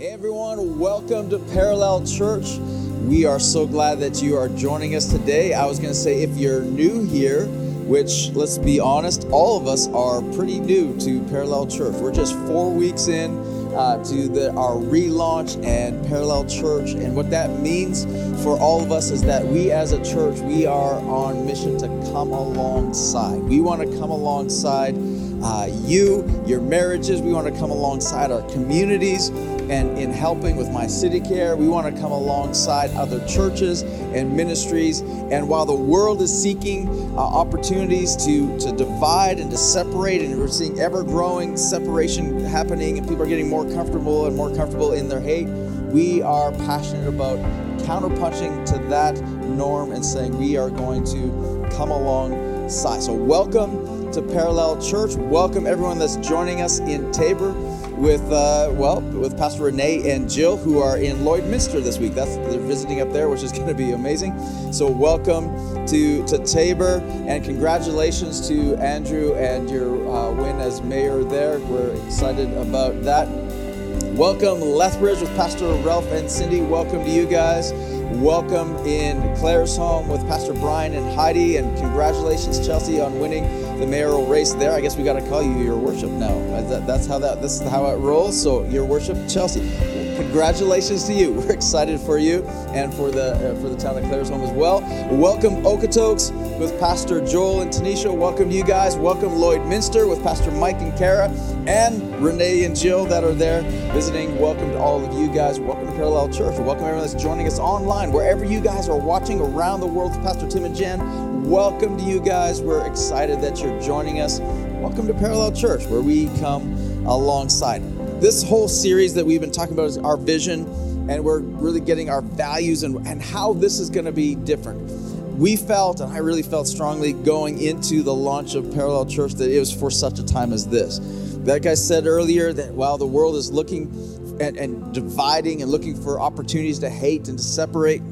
Hey everyone, welcome to Parallel Church. We are so glad that you are joining us today. I was going to say, if you're new here, which let's be honest, all of us are pretty new to Parallel Church. We're just four weeks in uh, to the, our relaunch and Parallel Church. And what that means for all of us is that we as a church, we are on mission to come alongside. We want to come alongside uh, you, your marriages. We want to come alongside our communities and in helping with My City Care. We want to come alongside other churches and ministries. And while the world is seeking uh, opportunities to, to divide and to separate, and we're seeing ever growing separation happening, and people are getting more comfortable and more comfortable in their hate, we are passionate about counterpunching to that norm and saying we are going to come alongside. So, welcome to Parallel Church. Welcome everyone that's joining us in Taber with uh, well with Pastor Renee and Jill who are in Lloydminster this week. That's they're visiting up there, which is going to be amazing. So welcome to to Taber and congratulations to Andrew and your uh, win as mayor there. We're excited about that. Welcome Lethbridge with Pastor Ralph and Cindy. Welcome to you guys. Welcome in Claresholm with Pastor Brian and Heidi, and congratulations Chelsea on winning the mayoral race there. I guess we got to call you your worship now. Uh, that's how that this is how it rolls. So your worship, Chelsea. Congratulations to you. We're excited for you and for the uh, for the town of Claresholm as well. Welcome Okotoks with Pastor Joel and Tanisha. Welcome to you guys. Welcome Lloydminster with Pastor Mike and Kara and Renee and Jill that are there visiting. Welcome to all of you guys. Welcome to Parallel Church. Welcome everyone that's joining us online wherever you guys are watching around the world. Pastor Tim and Jen welcome to you guys. We're excited that you're joining us. Welcome to Parallel Church, where we come alongside. This whole series that we've been talking about is our vision, and we're really getting our values and, and how this is going to be different. We felt, and I really felt strongly going into the launch of Parallel Church, that it was for such a time as this. Like I said earlier, that while the world is looking and, and dividing and looking for opportunities to hate and to separate,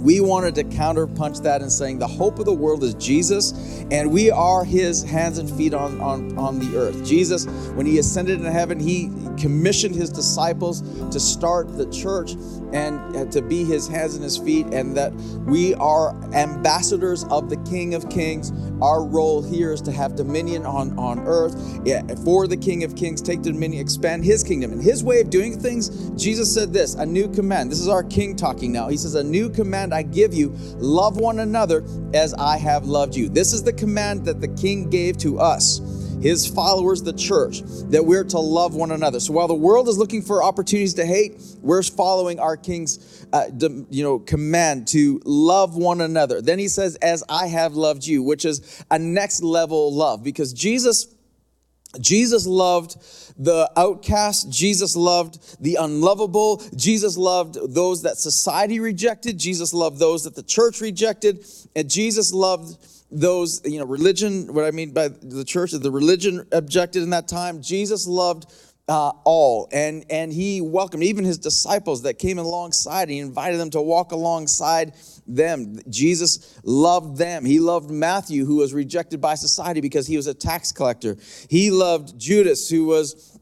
we wanted to counterpunch that and saying the hope of the world is Jesus, and we are his hands and feet on, on, on the earth. Jesus, when he ascended into heaven, he commissioned his disciples to start the church and uh, to be his hands and his feet, and that we are ambassadors of the King of Kings. Our role here is to have dominion on, on earth yeah, for the King of Kings, take dominion, expand his kingdom. And his way of doing things, Jesus said this a new command. This is our King talking now. He says, A new command I give you love one another as I have loved you. This is the command that the King gave to us his followers, the church, that we're to love one another. So while the world is looking for opportunities to hate, we're following our king's, uh, you know, command to love one another. Then he says, "As I have loved you," which is a next level love, because Jesus. Jesus loved the outcast. Jesus loved the unlovable. Jesus loved those that society rejected. Jesus loved those that the church rejected. And Jesus loved those, you know, religion, what I mean by the church, the religion objected in that time. Jesus loved uh, all. And and he welcomed even his disciples that came alongside. He invited them to walk alongside them. Jesus loved them. He loved matthew who was rejected by society because he was a tax collector. He loved judas who was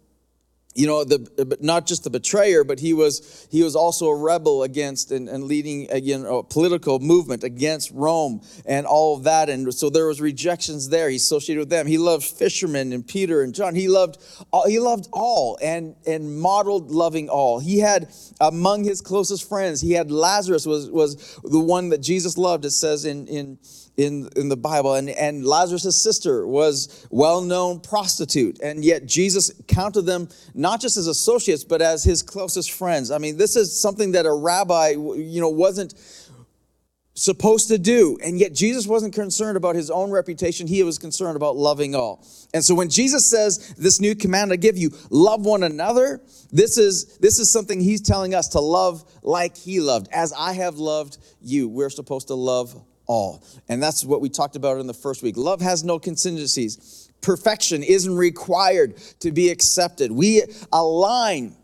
you know the not just the betrayer but he was he was also a rebel against and, and leading uh, again a political movement against rome and all of that. And so there was rejections there. He associated with them. He loved fishermen and peter and john. He loved all, he loved all and and modeled loving all. He had among his closest friends he had lazarus was was the one that jesus loved it says in in in, in the Bible. And, and Lazarus' sister was well-known prostitute. And yet Jesus counted them not just as associates, but as his closest friends. I mean, this is something that a rabbi, you know, wasn't supposed to do. And yet Jesus wasn't concerned about his own reputation. He was concerned about loving all. And so when Jesus says this new command I give you, love one another, this is this is something he's telling us to love like he loved. As I have loved you, we're supposed to love all. And that's what we talked about in the first week. Love has no contingencies. Perfection isn't required to be accepted. We align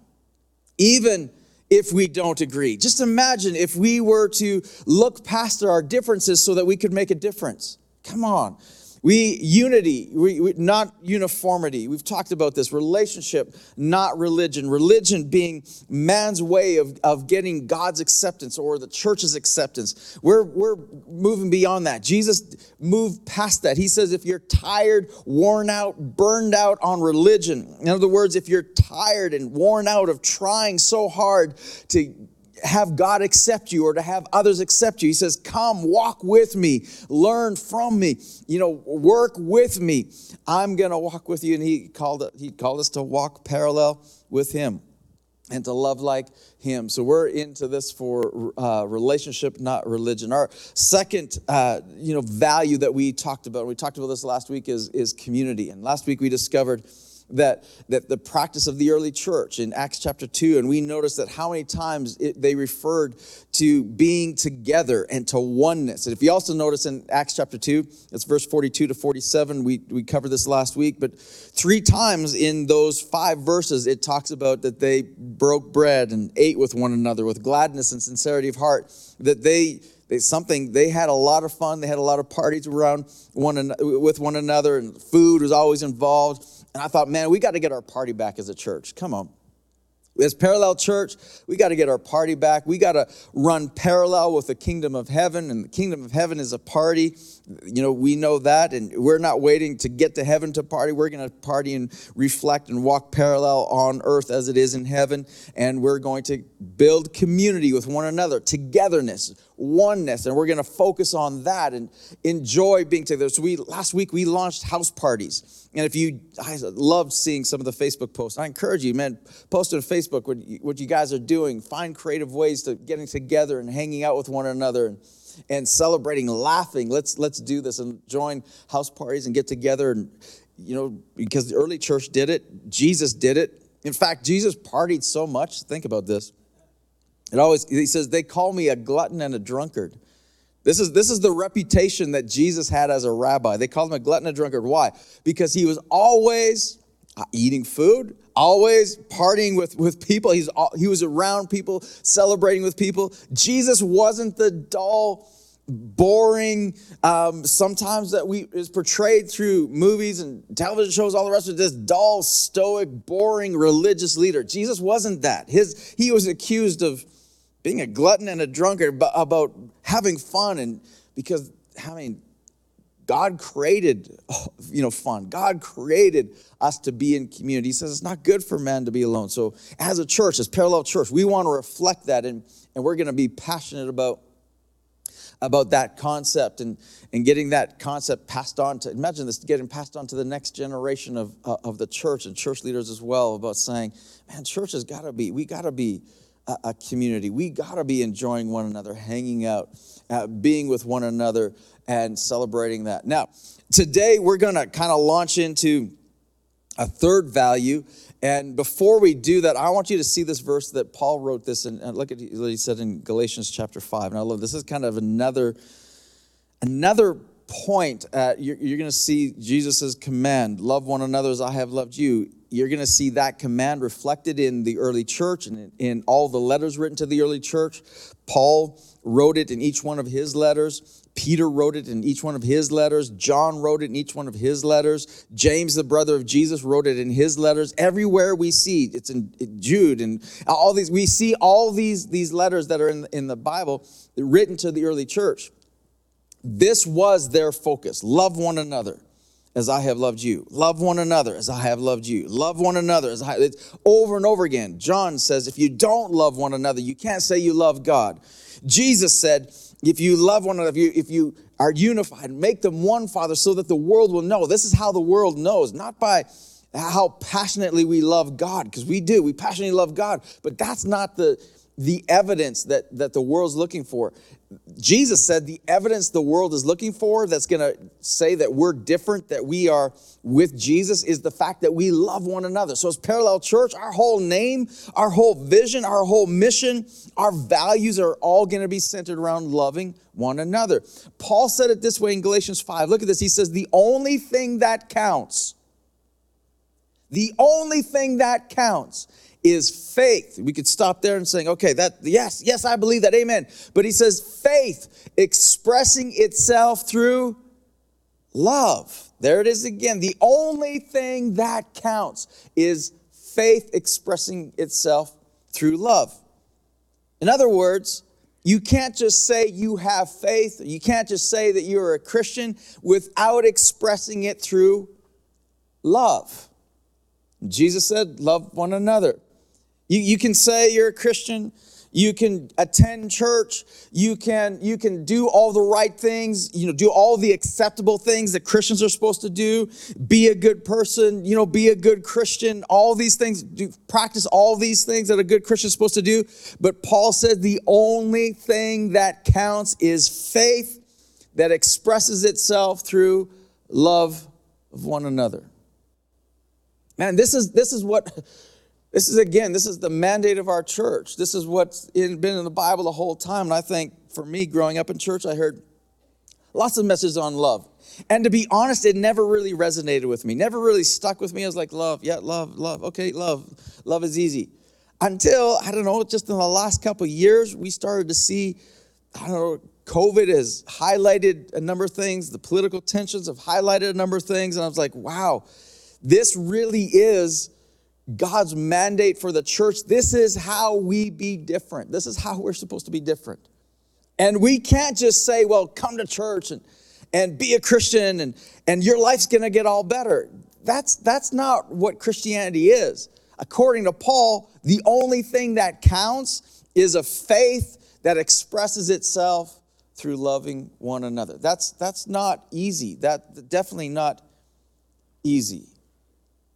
even if we don't agree. Just imagine if we were to look past our differences so that we could make a difference. Come on. We unity, we, we, not uniformity. We've talked about this relationship, not religion. Religion being man's way of, of getting God's acceptance or the church's acceptance. We're, we're moving beyond that. Jesus moved past that. He says, if you're tired, worn out, burned out on religion, in other words, if you're tired and worn out of trying so hard to have God accept you or to have others accept you. He says, Come, walk with me, learn from me, you know, work with me. I'm going to walk with you. And he called, he called us to walk parallel with him and to love like him. So we're into this for uh, relationship, not religion. Our second, uh, you know, value that we talked about, we talked about this last week, is, is community. And last week we discovered that, that the practice of the early church in Acts chapter 2, and we notice that how many times it, they referred to being together and to oneness. And if you also notice in Acts chapter 2, it's verse 42 to 47, we, we covered this last week, but three times in those five verses, it talks about that they broke bread and ate with one another with gladness and sincerity of heart, that they they, something they had a lot of fun they had a lot of parties around one with one another and food was always involved and I thought, man, we got to get our party back as a church. Come on. As Parallel Church, we got to get our party back. We got to run parallel with the kingdom of heaven, and the kingdom of heaven is a party. You know, we know that, and we're not waiting to get to heaven to party. We're going to party and reflect and walk parallel on earth as it is in heaven, and we're going to build community with one another, togetherness, oneness, and we're going to focus on that and enjoy being together. So we last week we launched house parties and if you, I loved seeing some of the Facebook posts. I encourage you, man, post on Facebook what you, what you guys are doing. Find creative ways to getting together and hanging out with one another and, and celebrating, laughing. Let's let's do this and join house parties and get together. And you know, because the early church did it, Jesus did it. In fact, Jesus partied so much. Think about this. It always he says they call me a glutton and a drunkard. This is, this is the reputation that Jesus had as a rabbi. They called him a glutton and a drunkard. Why? Because he was always uh, eating food, always partying with, with people. He's, he was around people, celebrating with people. Jesus wasn't the dull, boring, um, sometimes that we is portrayed through movies and television shows, all the rest of this dull, stoic, boring religious leader. Jesus wasn't that. His, he was accused of being a glutton and a drunkard, but about having fun and because I mean, God created, you know, fun. God created us to be in community. He says it's not good for man to be alone. So, as a church, as Parallel Church, we want to reflect that, and, and we're going to be passionate about about that concept and, and getting that concept passed on to imagine this getting passed on to the next generation of, uh, of the church and church leaders as well about saying man church has got to be we got to be a, a community. We got to be enjoying one another, hanging out, uh, being with one another, and celebrating that. Now, today we're going to kind of launch into a third value. And before we do that, I want you to see this verse that Paul wrote this, and look at what he said in Galatians chapter 5. And I love this is kind of another, another point. At, you're, you're going to see Jesus' command love one another as I have loved you you're going to see that command reflected in the early church and in all the letters written to the early church. Paul wrote it in each one of his letters. Peter wrote it in each one of his letters. John wrote it in each one of his letters. James, the brother of Jesus, wrote it in his letters. Everywhere we see, it's in Jude and all these, we see all these, these letters that are in, in the Bible written to the early church. This was their focus love one another as I have loved you. Love one another as I have loved you. Love one another as I it's over and over again. John says if you don't love one another, you can't say you love God. Jesus said, if you love one another, if you, if you are unified, make them one, Father, so that the world will know. This is how the world knows, not by how passionately we love God, because we do. We passionately love God, but that's not the the evidence that, that the world's looking for. Jesus said the evidence the world is looking for that's going to say that we're different, that we are with Jesus, is the fact that we love one another. So, as Parallel Church, our whole name, our whole vision, our whole mission, our values are all going to be centered around loving one another. Paul said it this way in Galatians 5. Look at this. He says, The only thing that counts, the only thing that counts is faith. We could stop there and saying, okay, that yes, yes, I believe that. Amen. But he says faith expressing itself through love. There it is again. The only thing that counts is faith expressing itself through love. In other words, you can't just say you have faith, you can't just say that you're a Christian without expressing it through love. Jesus said, Love one another. You, you can say you're a Christian. You can attend church. You can you can do all the right things you know do all the acceptable things that christians are supposed to do. Be a good person you know be a good christian. All these things do practice all these things that a good christian is supposed to do. But paul said the only thing that counts is faith that expresses itself through love of one another. Man this is this is what this is, again, this is the mandate of our church. This is what's in, been in the Bible the whole time. And I think for me, growing up in church, I heard lots of messages on love. And to be honest, it never really resonated with me, never really stuck with me. I was like, love, yeah, love, love, okay, love. Love is easy. Until, I don't know, just in the last couple of years, we started to see, I don't know, COVID has highlighted a number of things, the political tensions have highlighted a number of things. And I was like, wow, this really is God's mandate for the church. This is how we be different. This is how we're supposed to be different. And we can't just say, well, come to church and, and be a Christian and, and your life's gonna get all better. That's, that's not what Christianity is. According to Paul, the only thing that counts is a faith that expresses itself through loving one another. That's, that's not easy. That definitely not easy.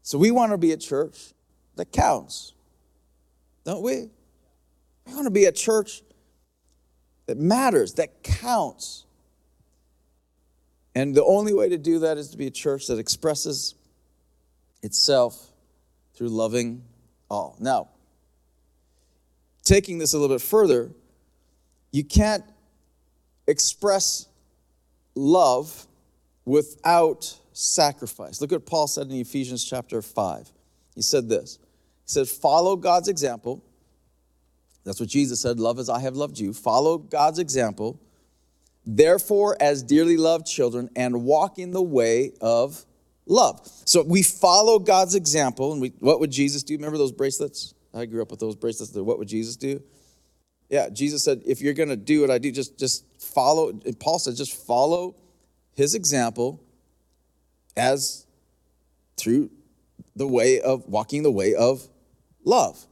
So we want to be a church that counts, don't we? We want to be a church that matters, that counts. And the only way to do that is to be a church that expresses itself through loving all. Now, taking this a little bit further, you can't express love without sacrifice. Look what Paul said in Ephesians chapter 5. He said this he said, follow God's example. That's what Jesus said, love as I have loved you. Follow God's example. Therefore, as dearly loved children, and walk in the way of love. So we follow God's example. And we, what would Jesus do? Remember those bracelets? I grew up with those bracelets. What would Jesus do? Yeah, Jesus said, if you're going to do what I do, just, just follow. And Paul said, just follow his example as through the way of walking the way of love,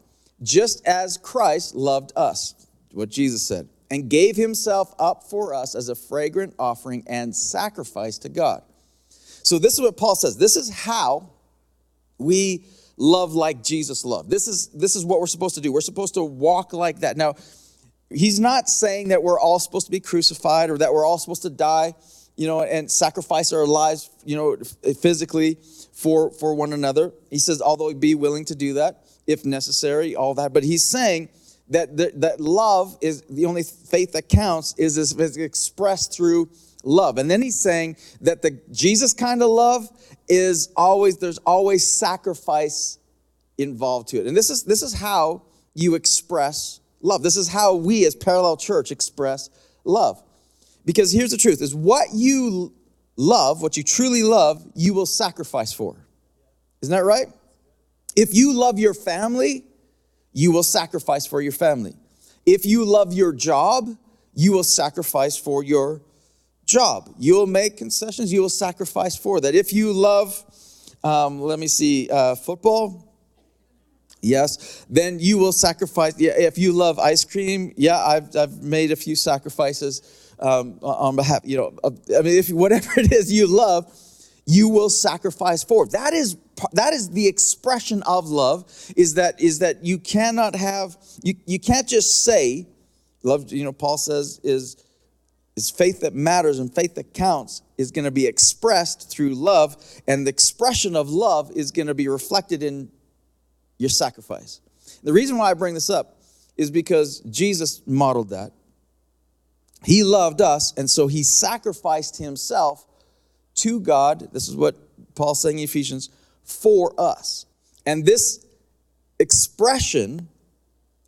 just as Christ loved us, what Jesus said, and gave himself up for us as a fragrant offering and sacrifice to God. So, this is what Paul says. This is how we love like Jesus loved. This is, this is what we're supposed to do. We're supposed to walk like that. Now, he's not saying that we're all supposed to be crucified or that we're all supposed to die, you know, and sacrifice our lives, you know, physically for, for one another. He says, although be willing to do that if necessary, all that. But he's saying that, that, that love is the only faith that counts is, is expressed through love. And then he's saying that the Jesus kind of love is always, there's always sacrifice involved to it. And this is, this is how you express love. This is how we as Parallel Church express love. Because here's the truth is what you love, what you truly love, you will sacrifice for. Isn't that right? If you love your family, you will sacrifice for your family. If you love your job, you will sacrifice for your job. You will make concessions, you will sacrifice for that. If you love, um, let me see, uh, football, yes, then you will sacrifice. Yeah, if you love ice cream, yeah, I've, I've made a few sacrifices um, on behalf, you know, I mean, if whatever it is you love, you will sacrifice for. That is that is the expression of love is that is that you cannot have you, you can't just say love you know paul says is is faith that matters and faith that counts is going to be expressed through love and the expression of love is going to be reflected in your sacrifice the reason why i bring this up is because jesus modeled that he loved us and so he sacrificed himself to god this is what paul's saying in ephesians for us. And this expression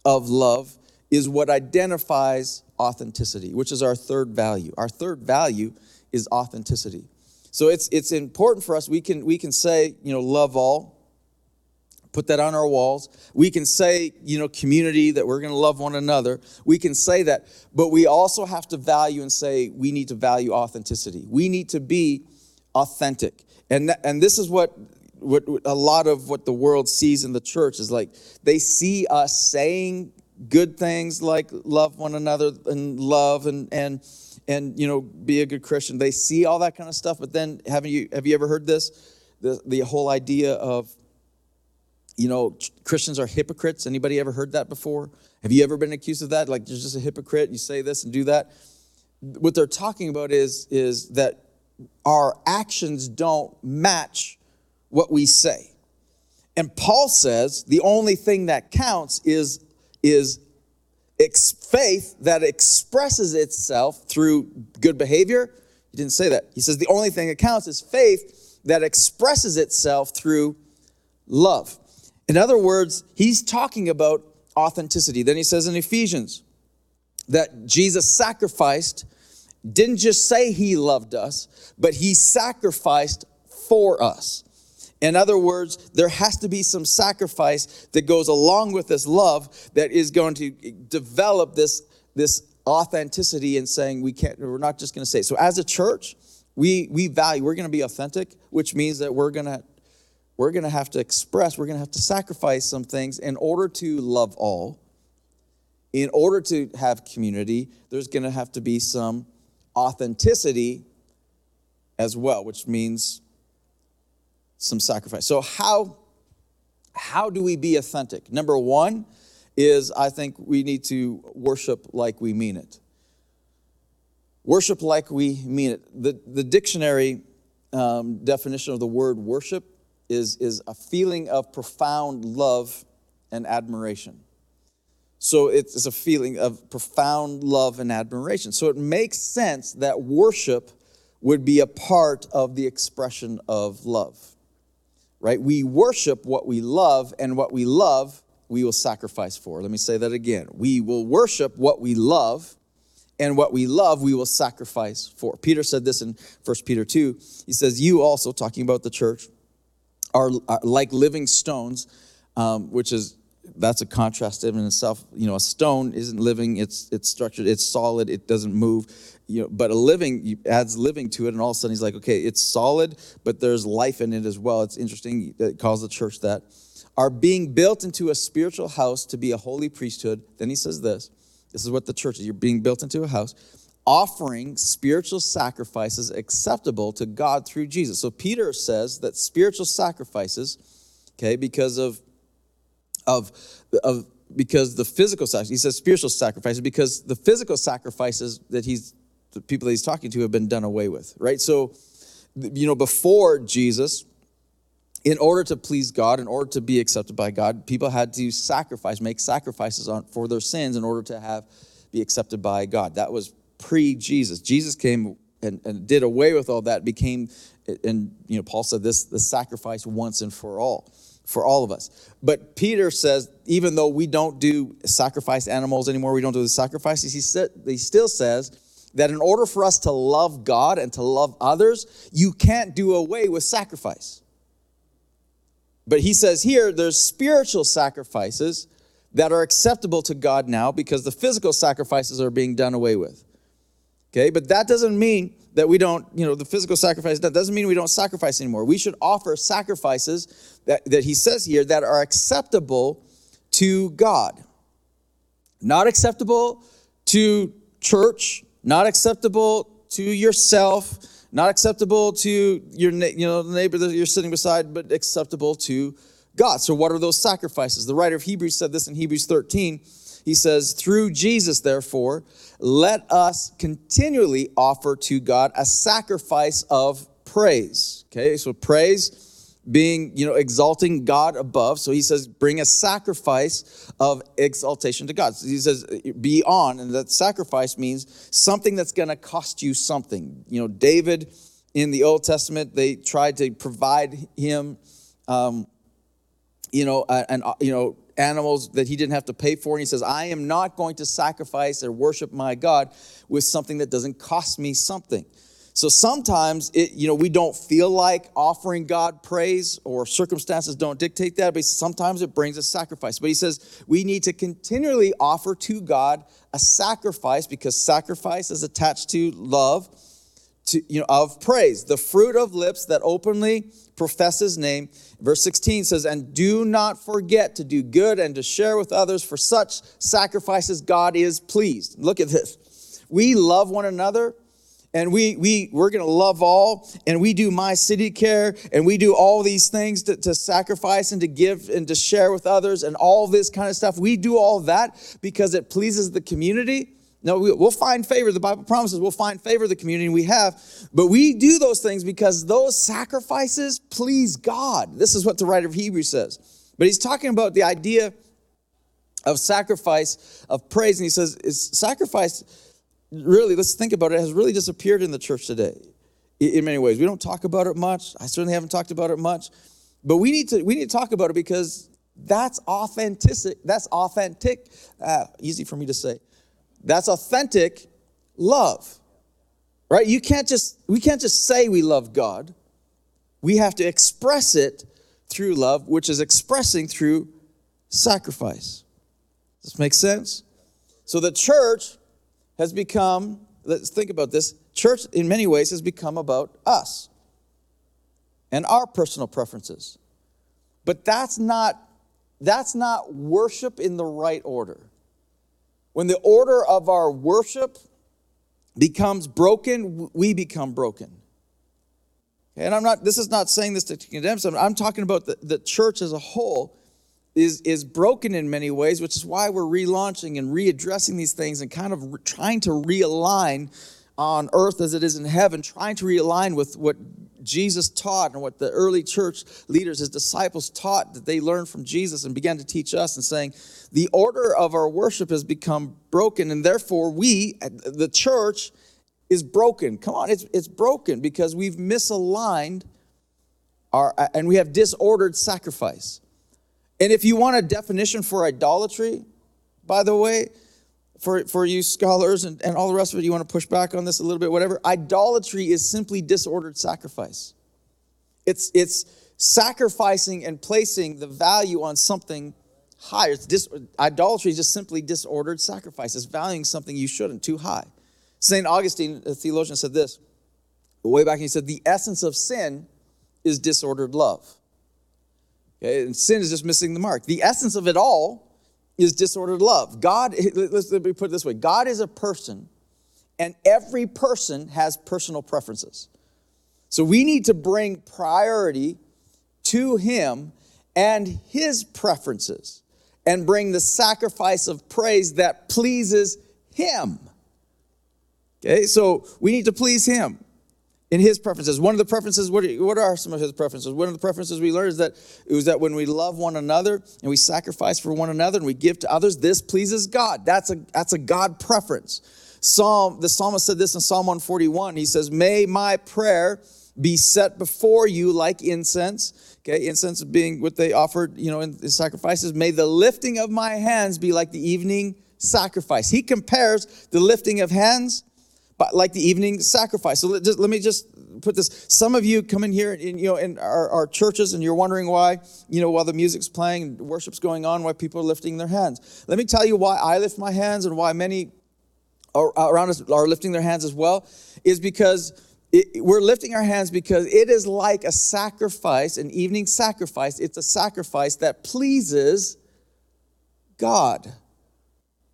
of love is what identifies authenticity, which is our third value. Our third value is authenticity. So it's it's important for us. We can we can say, you know, love all, put that on our walls. We can say, you know, community that we're going to love one another. We can say that, but we also have to value and say we need to value authenticity. We need to be authentic. And and this is what what a lot of what the world sees in the church is like they see us saying good things like love one another and love and and and you know be a good christian. They see all that kind of stuff but then haven't you have you ever heard this? The, the whole idea of you know christians are hypocrites. Anybody ever heard that before? Have you ever been accused of that? Like you're just a hypocrite you say this and do that. What they're talking about is is that our actions don't match what we say. And Paul says the only thing that counts is, is ex- faith that expresses itself through good behavior. He didn't say that. He says the only thing that counts is faith that expresses itself through love. In other words, he's talking about authenticity. Then he says in Ephesians that Jesus sacrificed, didn't just say he loved us, but he sacrificed for us. In other words, there has to be some sacrifice that goes along with this love that is going to develop this, this authenticity in saying we can't, we're not just going to say. So as a church, we, we value, we're going to be authentic, which means that we're going to we're going to have to express, we're going to have to sacrifice some things in order to love all. In order to have community, there's going to have to be some authenticity as well, which means some sacrifice. So how how do we be authentic? Number one is I think we need to worship like we mean it. Worship like we mean it. The, the dictionary um, definition of the word worship is, is a feeling of profound love and admiration. So it's a feeling of profound love and admiration. So it makes sense that worship would be a part of the expression of love right? We worship what we love, and what we love, we will sacrifice for. Let me say that again. We will worship what we love, and what we love, we will sacrifice for. Peter said this in 1 Peter 2. He says, You also, talking about the church, are, are like living stones, um, which is that's a contrast in itself. You know, a stone isn't living; it's it's structured, it's solid, it doesn't move you know, but a living adds living to it, and all of a sudden he's like, okay, it's solid, but there's life in it as well. It's interesting. It calls the church that are being built into a spiritual house to be a holy priesthood. Then he says this. This is what the church is. You're being built into a house, offering spiritual sacrifices acceptable to God through Jesus. So Peter says that spiritual sacrifices, okay, because of of of because the physical sacrifice, he says spiritual sacrifices because the physical sacrifices that he's the people that he's talking to have been done away with, right? So, you know, before Jesus, in order to please God, in order to be accepted by God, people had to sacrifice, make sacrifices on, for their sins in order to have be accepted by God. That was pre-Jesus. Jesus came and, and did away with all that, became, and you know, Paul said this, the sacrifice once and for all, for all of us. But Peter says, even though we don't do sacrifice animals anymore, we don't do the sacrifices, he, said, he still says that in order for us to love God and to love others, you can't do away with sacrifice. But he says here there's spiritual sacrifices that are acceptable to God now because the physical sacrifices are being done away with. Okay, but that doesn't mean that we don't, you know, the physical sacrifice, that doesn't mean we don't sacrifice anymore. We should offer sacrifices that, that he says here that are acceptable to God. Not acceptable to church, not acceptable to yourself, not acceptable to your you know the neighbor that you're sitting beside, but acceptable to God. So what are those sacrifices? The writer of Hebrews said this in Hebrews 13. He says, "Through Jesus, therefore, let us continually offer to God a sacrifice of praise." Okay, so praise being, you know, exalting God above. So he says, bring a sacrifice of exaltation to God. So he says, be on, and that sacrifice means something that's going to cost you something. You know, David in the Old Testament, they tried to provide him, um, you know, and you know, animals that he didn't have to pay for. And he says, I am not going to sacrifice or worship my God with something that doesn't cost me something. So sometimes it, you know, we don't feel like offering God praise or circumstances don't dictate that, but sometimes it brings a sacrifice. But he says we need to continually offer to God a sacrifice because sacrifice is attached to love, to, you know, of praise. The fruit of lips that openly profess his name. Verse 16 says, And do not forget to do good and to share with others, for such sacrifices God is pleased. Look at this. We love one another and we we we're going to love all and we do my city care and we do all these things to, to sacrifice and to give and to share with others and all this kind of stuff we do all that because it pleases the community no we'll find favor the bible promises we'll find favor the community we have but we do those things because those sacrifices please god this is what the writer of hebrews says but he's talking about the idea of sacrifice of praise and he says it's sacrifice really, let's think about it, has really disappeared in the church today in many ways. We don't talk about it much. I certainly haven't talked about it much. But we need to we need to talk about it because that's authentic. That's authentic. Uh, easy for me to say. That's authentic love, right? You can't just we can't just say we love God. We have to express it through love, which is expressing through sacrifice. Does this make sense? So the church has become, let's think about this, church in many ways has become about us and our personal preferences. But that's not that's not worship in the right order. When the order of our worship becomes broken, we become broken. And I'm not, this is not saying this to condemn someone. I'm talking about the, the church as a whole is, is broken in many ways, which is why we're relaunching and readdressing these things and kind of trying to realign on earth as it is in heaven, trying to realign with what Jesus taught and what the early church leaders, his disciples taught that they learned from Jesus and began to teach us and saying, the order of our worship has become broken, and therefore we, the church, is broken. Come on, it's, it's broken because we've misaligned our, and we have disordered sacrifice. And if you want a definition for idolatry, by the way, for, for you scholars and, and all the rest of it, you want to push back on this a little bit, whatever. Idolatry is simply disordered sacrifice. It's, it's sacrificing and placing the value on something higher. It's dis, idolatry is just simply disordered sacrifice. It's valuing something you shouldn't too high. St. Augustine, a theologian, said this way back, he said, The essence of sin is disordered love. Okay? And sin is just missing the mark. The essence of it all is disordered love. God, let's, let me put it this way God is a person, and every person has personal preferences. So we need to bring priority to Him and His preferences and bring the sacrifice of praise that pleases Him. Okay, so we need to please Him in his preferences. One of the preferences, what are, what are some of his preferences? One of the preferences we learned is that it was that when we love one another and we sacrifice for one another and we give to others, this pleases God. That's a that's a God preference. Psalm, the psalmist said this in Psalm 141. He says, May my prayer be set before you like incense. Okay, incense being what they offered, you know, in, in sacrifices. May the lifting of my hands be like the evening sacrifice. He compares the lifting of hands but like the evening sacrifice. So let, just, let me just put this. Some of you come in here in, you know, in our, our, churches and you're wondering why, you know, while the music's playing, and worship's going on, why people are lifting their hands. Let me tell you why I lift my hands and why many around us are lifting their hands as well, is because it, we're lifting our hands because it is like a sacrifice, an evening sacrifice. It's a sacrifice that pleases God.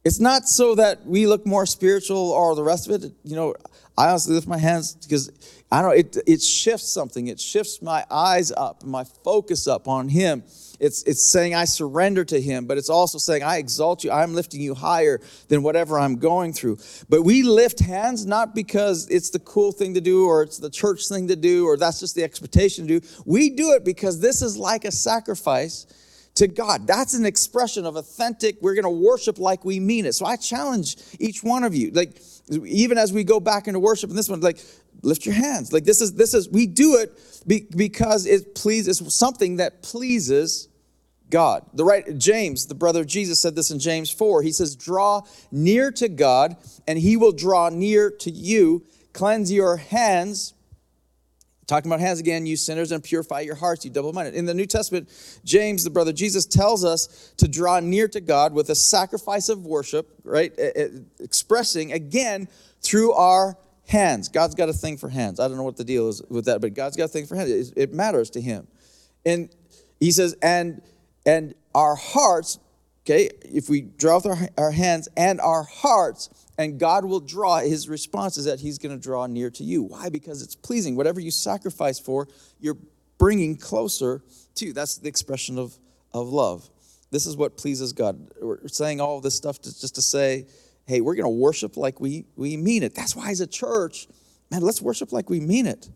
It's not so that we look more spiritual or the rest of it. You know, I honestly lift my hands because I don't know, it, it shifts something. It shifts my eyes up, my focus up on Him. It's, it's saying I surrender to Him, but it's also saying I exalt you. I'm lifting you higher than whatever I'm going through. But we lift hands not because it's the cool thing to do or it's the church thing to do or that's just the expectation to do. We do it because this is like a sacrifice to God. That's an expression of authentic, we're going to worship like we mean it. So I challenge each one of you, like, even as we go back into worship and this one, like, lift your hands. Like, this is, this is, we do it because it pleases, something that pleases God. The right, James, the brother of Jesus, said this in James 4. He says, Draw near to God, and he will draw near to you. cleanse your hands. Talking about hands again, you sinners, and purify your hearts, you double minded. In the New Testament, James, the brother Jesus, tells us to draw near to God with a sacrifice of worship, right? Expressing again through our hands. God's got a thing for hands. I don't know what the deal is with that, but God's got a thing for hands. It matters to Him. And He says, and and our hearts, okay, if we draw with our, our hands and our hearts, and God will draw, his response is that he's going to draw near to you. Why? Because it's pleasing. Whatever you sacrifice for, you're bringing closer to. That's the expression of, of love. This is what pleases God. We're saying all this stuff to, just to say, hey, we're going to worship like we, we mean it. That's why, as a church, man, let's worship like we mean it.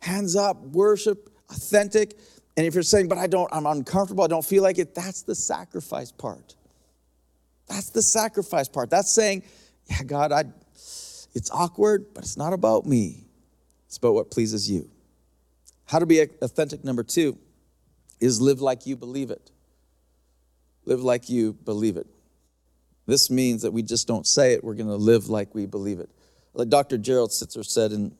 Hands up, worship, authentic. And if you're saying, but I don't, I'm uncomfortable, I don't feel like it, that's the sacrifice part. That's the sacrifice part. That's saying, yeah, God, I, it's awkward, but it's not about me. It's about what pleases you. How to be authentic, number two, is live like you believe it. Live like you believe it. This means that we just don't say it, we're going to live like we believe it. Like Dr. Gerald Sittser said in,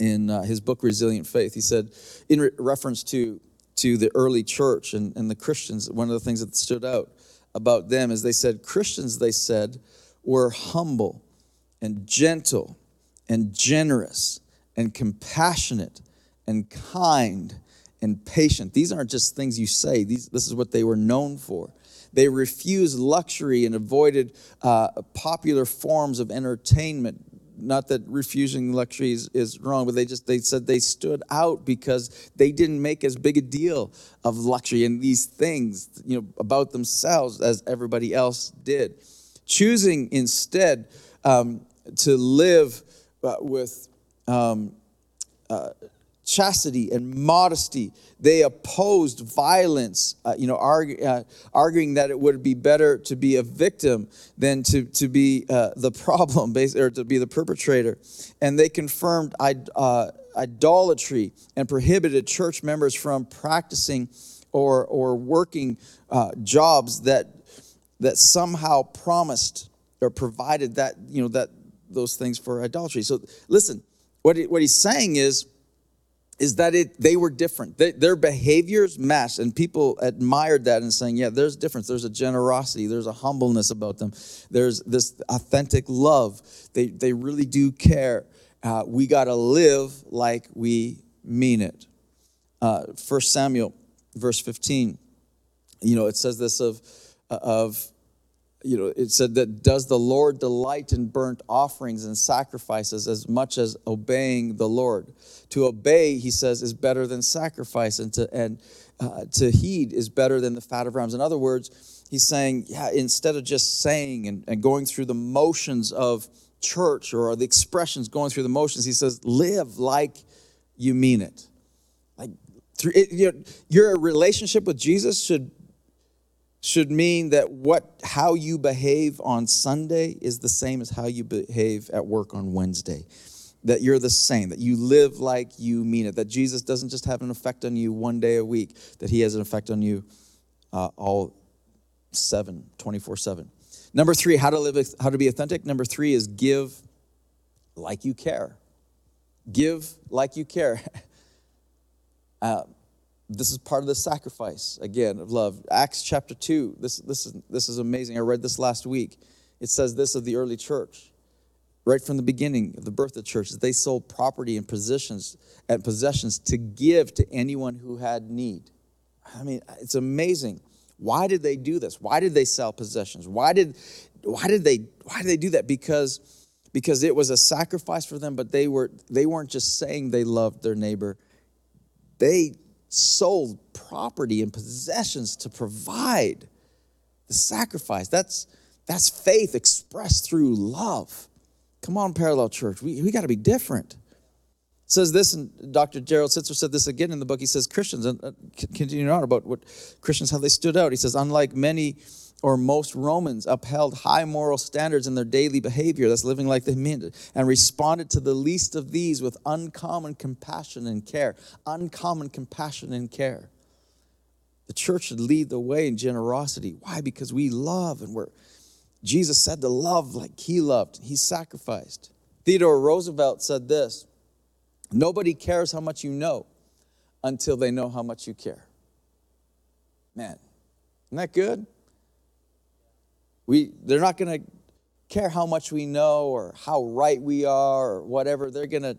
in uh, his book, Resilient Faith, he said, in re- reference to, to the early church and, and the Christians, one of the things that stood out about them is they said Christians, they said, were humble and gentle and generous and compassionate and kind and patient. These aren't just things you say, These, this is what they were known for. They refused luxury and avoided uh, popular forms of entertainment not that refusing luxury is, is, wrong, but they just they said they stood out because they didn't make as big a deal of luxury and these things, you know, about themselves as everybody else did. Choosing instead um, to live uh, with um, uh, chastity and modesty. They opposed violence, uh, you know, argue, uh, arguing that it would be better to be a victim than to, to be uh, the problem, or to be the perpetrator. And they confirmed uh, idolatry and prohibited church members from practicing or, or working uh, jobs that, that somehow promised or provided that, you know, that those things for idolatry. So listen, what, he, what he's saying is, is that it they were different. They, their behaviors matched, and people admired that and saying, "Yeah, there's difference. There's a generosity. There's a humbleness about them. There's this authentic love. They they really do care. Uh, we got to live like we mean it." Uh, First Samuel, verse 15. You know, it says this of of you know, it said that does the Lord delight in burnt offerings and sacrifices as much as obeying the Lord? To obey, he says, is better than sacrifice, and to and uh, to heed is better than the fat of rams. In other words, he's saying, yeah, instead of just saying and, and going through the motions of church or the expressions going through the motions, he says, live like you mean it. Like through it, your, your relationship with Jesus should should mean that what how you behave on Sunday is the same as how you behave at work on Wednesday. That you're the same, that you live like you mean it, that Jesus doesn't just have an effect on you one day a week, that he has an effect on you uh, all seven, 24 7. Number three, how to live, how to be authentic. Number three is give like you care. Give like you care. Uh, this is part of the sacrifice again of love. Acts chapter 2 this, this, is, this is amazing. I read this last week. It says this of the early church. Right from the beginning of the birth of the church they sold property and positions and possessions to give to anyone who had need. I mean it's amazing. Why did they do this? Why did they sell possessions? Why did why did they why did they do that? Because because it was a sacrifice for them but they were they weren't just saying they loved their neighbor. They sold property and possessions to provide the sacrifice. That's, that's faith expressed through love. Come on, Parallel Church. We, we got to be different. It says this, and Dr. Gerald Sittser said this again in the book. He says, Christians, and uh, continuing on about what Christians, how they stood out. He says, unlike many or most Romans upheld high moral standards in their daily behavior, that's living like they meant it, and responded to the least of these with uncommon compassion and care. Uncommon compassion and care. The church should lead the way in generosity. Why? Because we love and we're, Jesus said to love like he loved. He sacrificed. Theodore Roosevelt said this Nobody cares how much you know until they know how much you care. Man, isn't that good? We, they're not going to care how much we know or how right we are or whatever. They're going to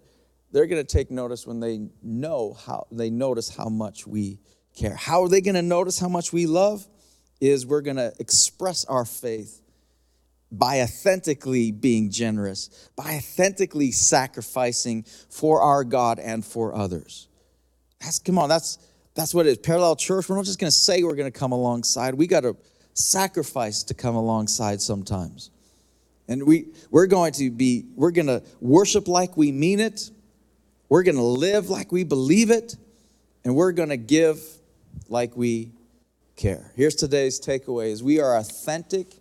they're going to take notice when they know how they notice how much we care. How are they going to notice how much we love? Is we're going to express our faith by authentically being generous, by authentically sacrificing for our God and for others. That's come on, that's that's what it is. Parallel church, we're not just going to say we're going to come alongside. We got to sacrifice to come alongside sometimes. And we, we're going to be, we're going to worship like we mean it. We're going to live like we believe it. And we're going to give like we care. Here's today's takeaway is We are authentic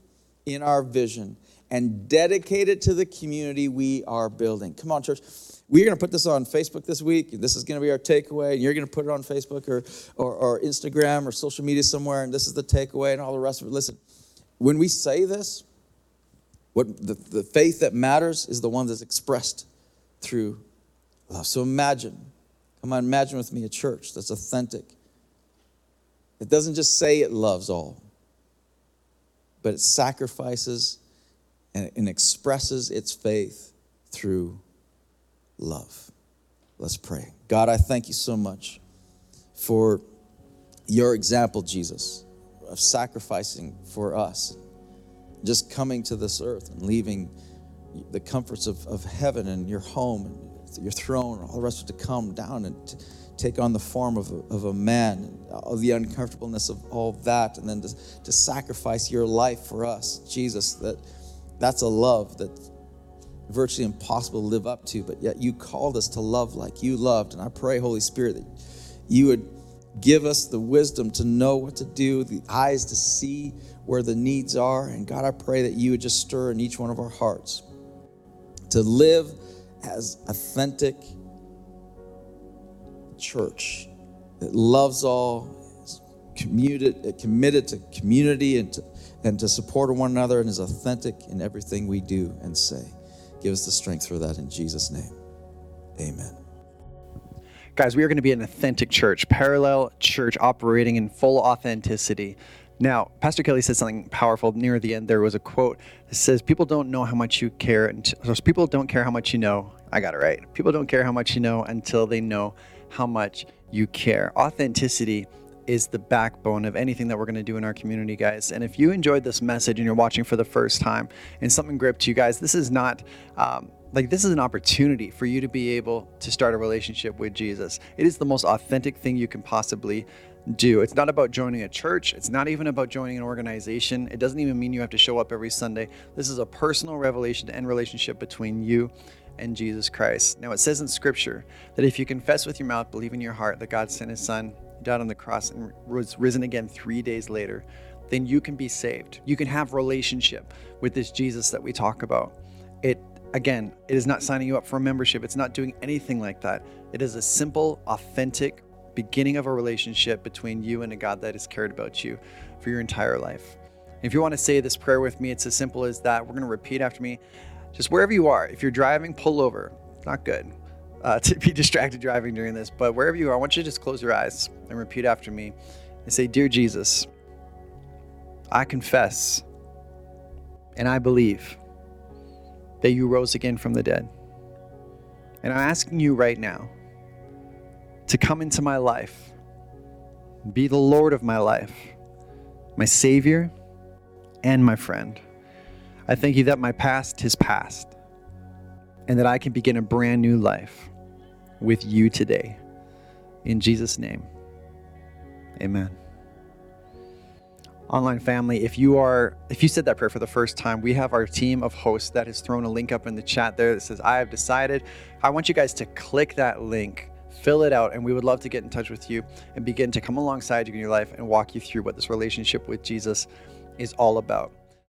in our vision and dedicated to the community we are building. Come on, church. We're going to put this on Facebook this week. And this is going to be our takeaway. And you're going to put it on Facebook or, or, or Instagram or social media somewhere. And this is the takeaway and all the rest of it. Listen, when we say this, what the, the faith that matters is the one that's expressed through love. So imagine, come on, imagine with me a church that's authentic. It doesn't just say it loves all, but it sacrifices and, and expresses its faith through love. Let's pray. God, I thank you so much for your example, Jesus, of sacrificing for us, just coming to this earth and leaving the comforts of, of heaven and your home and your throne all the rest of it to come down and to take on the form of a, of a man, all the uncomfortableness of all that, and then to, to sacrifice your life for us, Jesus, that that's a love that virtually impossible to live up to, but yet you called us to love like you loved. And I pray, Holy Spirit, that you would give us the wisdom to know what to do, the eyes to see where the needs are. And God, I pray that you would just stir in each one of our hearts to live as authentic church that loves all, committed, uh, committed to community and to, and to support one another and is authentic in everything we do and say. Give us the strength for that in Jesus' name. Amen. Guys, we are going to be an authentic church, parallel church operating in full authenticity. Now, Pastor Kelly said something powerful near the end. There was a quote that says, People don't know how much you care. Until, people don't care how much you know. I got it right. People don't care how much you know until they know how much you care. Authenticity is the backbone of anything that we're going to do in our community, guys. And if you enjoyed this message and you're watching for the first time and something gripped you guys, this is not. Um, like this is an opportunity for you to be able to start a relationship with Jesus. It is the most authentic thing you can possibly do. It's not about joining a church. It's not even about joining an organization. It doesn't even mean you have to show up every Sunday. This is a personal revelation and relationship between you and Jesus Christ. Now, it says in Scripture that if you confess with your mouth, believe in your heart that God sent His Son, died on the cross, and was risen again three days later, then you can be saved. You can have relationship with this Jesus that we talk about. It again, it is not signing you up for a membership. It's not doing anything like that. It is a simple, authentic beginning of a relationship between you and a God that has cared about you for your entire life. If you want to say this prayer with me, it's as simple as that. We're going to repeat after me. Just wherever you are, if you're driving, pull over. Not good uh, to be distracted driving during this, but wherever you are, I want you to just close your eyes and repeat after me and say, Dear Jesus, I confess and I believe that you rose again from the dead. And I'm asking you right now to come into my life, be the Lord of my life, my Savior and my friend. I thank you that my past is past and that I can begin a brand new life with you today. In Jesus' name, amen. Online family, if you are if you said that prayer for the first time, we have our team of hosts that has thrown a link up in the chat there that says I have decided. I want you guys to click that link, fill it out, and we would love to get in touch with you and begin to come alongside you in your life and walk you through what this relationship with Jesus is all about.